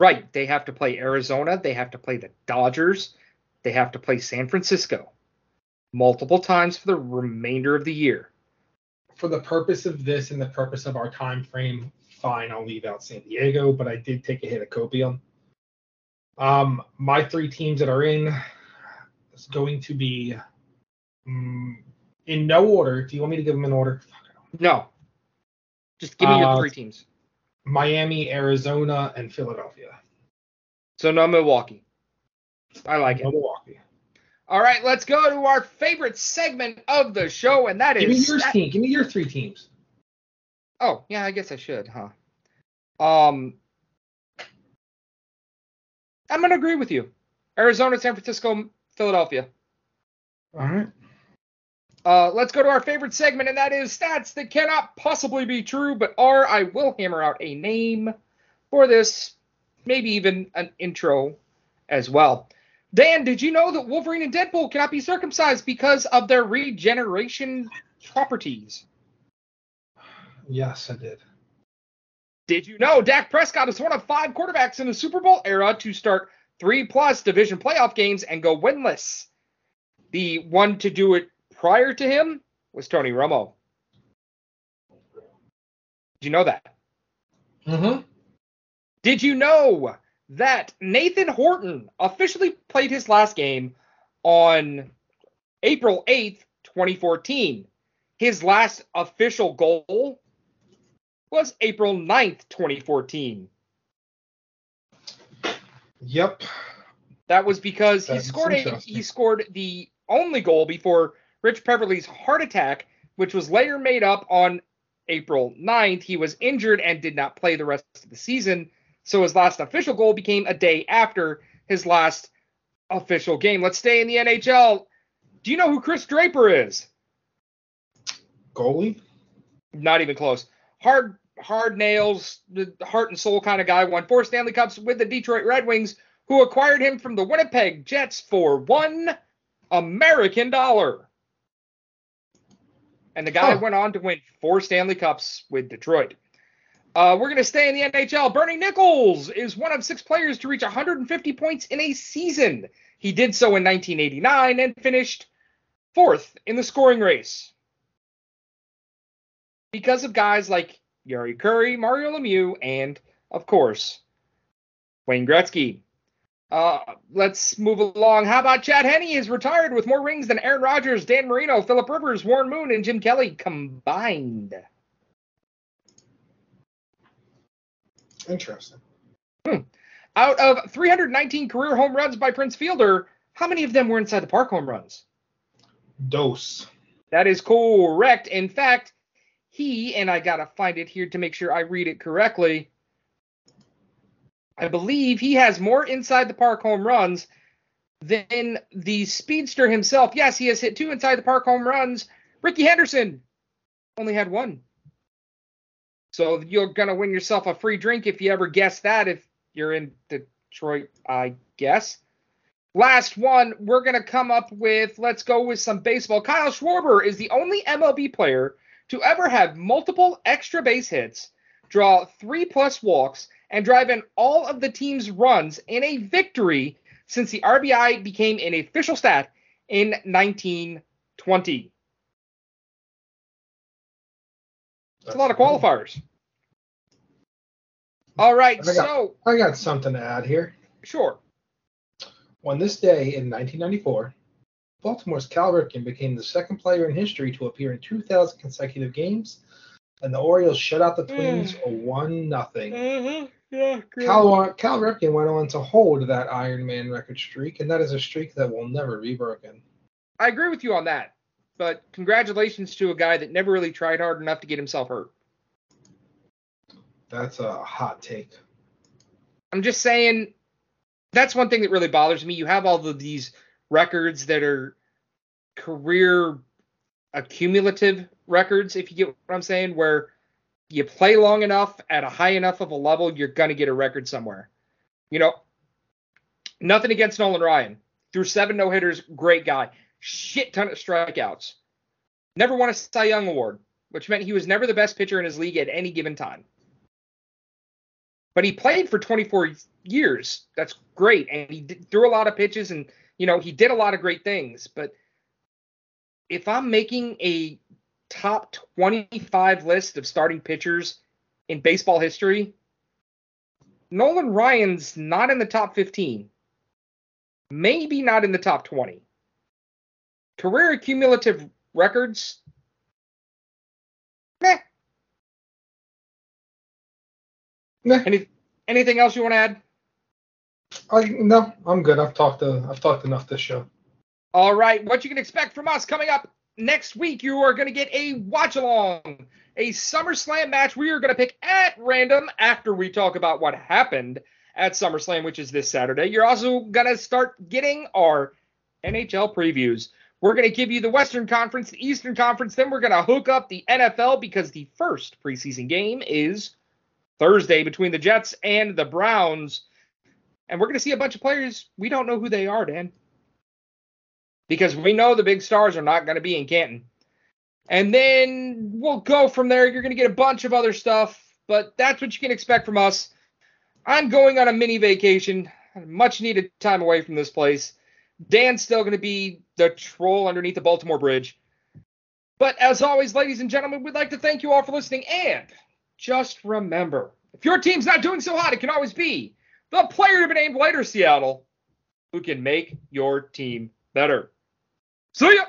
Right. They have to play Arizona. They have to play the Dodgers. They have to play San Francisco multiple times for the remainder of the year. For the purpose of this and the purpose of our time frame, fine, I'll leave out San Diego, but I did take a hit of copium. Um, my three teams that are in is going to be mm, in no order. Do you want me to give them in order? Fuck, I don't- No. Just give me your Uh, three teams. Miami, Arizona, and Philadelphia. So no Milwaukee. I like No it. Milwaukee. All right, let's go to our favorite segment of the show, and that Give me your team. Give me your three teams. Oh, yeah, I guess I should, huh? Um, I'm gonna agree with you. Arizona, San Francisco, Philadelphia. All right. Uh, let's go to our favorite segment, and that is stats that cannot possibly be true, but are. I will hammer out a name for this, maybe even an intro as well. Dan, did you know that Wolverine and Deadpool cannot be circumcised because of their regeneration properties? Yes, I did. Did you know Dak Prescott is one of five quarterbacks in the Super Bowl era to start three plus division playoff games and go winless? The one to do it prior to him was Tony Romo. Did you know that? Mm-hmm. Did you know that Nathan Horton officially played his last game on April 8th, 2014? His last official goal was April 9th, 2014. Yep. That was because he scored a, he scored the only goal before Rich Peverley's heart attack, which was later made up on April 9th. He was injured and did not play the rest of the season, so his last official goal became a day after his last official game. Let's stay in the NHL. Do you know who Chris Draper is? Goalie. Not even close. Hard hard nails, the heart and soul kind of guy. Won four Stanley Cups with the Detroit Red Wings, who acquired him from the Winnipeg Jets for one American dollar. And the guy Huh. went on to win four Stanley Cups with Detroit. Uh, we're going to stay in the NHL. Bernie Nicholls is one of six players to reach 150 points in a season. He did so in 1989 and finished fourth in the scoring race because of guys like Jari Kurri, Mario Lemieux, and of course Wayne Gretzky. Uh, let's move along. How about Chad Henne is retired with more rings than Aaron Rodgers, Dan Marino, Philip Rivers, Warren Moon, and Jim Kelly combined. Interesting. Out of 319 career home runs by Prince Fielder, how many of them were inside the park home runs? Dose. That is correct. In fact, he, and I gotta find it here to make sure I read it correctly. I believe he has more inside the park home runs than the speedster himself. Yes, he has hit two inside the park home runs. Rickey Henderson only had one. So you're gonna win yourself a free drink if you ever guess that. If you're in Detroit, I guess. Last one, we're gonna come up with. Let's go with some baseball. Kyle Schwarber is the only MLB player to ever have multiple extra base hits, draw three plus walks, and drive in all of the team's runs in a victory since the RBI became an official stat in 1920. It's a lot of qualifiers. All right, I got- so I got something to add here. sure. On this day in 1994, Baltimore's Cal Ripken became the second player in history to appear in 2,000 consecutive games, and the Orioles shut out the Twins for one nothing. Mm-hmm. Yeah, Cal, Cal Ripken went on to hold that Iron Man record streak, and that is a streak that will never be broken. I agree with you on that. But congratulations to a guy that never really tried hard enough to get himself hurt. That's a hot take. I'm just saying that's one thing that really bothers me. You have all of these records that are career accumulative records, if you get what I'm saying, where you play long enough at a high enough of a level, you're going to get a record somewhere. You know, nothing against Nolan Ryan. Through seven no hitters, great guy. Shit ton of strikeouts. Never won a Cy Young award, which meant he was never the best pitcher in his league at any given time. But he played for 24 years. That's great. And he threw a lot of pitches and, you know, he did a lot of great things. But if I'm making a top 25 list of starting pitchers in baseball history, Nolan Ryan's not in the top 15. Maybe not in the top 20. Career cumulative records, meh. Nah, Any, anything else you want to add? Oh, I, no, I'm good. I've talked to, I've talked enough this show. All right, what you can expect from us coming up next week, you are going to get a watch along, a SummerSlam match we are going to pick at random after we talk about what happened at SummerSlam, which is this Saturday. You're also going to start getting our NHL previews. We're going to give you the Western Conference, the Eastern Conference, then we're going to hook up the NFL because the first preseason game is Thursday between the Jets and the Browns. And we're going to see a bunch of players. We don't know who they are, Dan because we know the big stars are not going to be in Canton. And then we'll go from there. You're going to get a bunch of other stuff, but that's what you can expect from us. I'm going on a mini vacation, much needed time away from this place. Dan's still going to be the troll underneath the Baltimore Bridge. But as always, ladies and gentlemen, we'd like to thank you all for listening. And just remember if your team's not doing so hot, it can always be the player to be named later, Seattle, who can make your team better. See ya!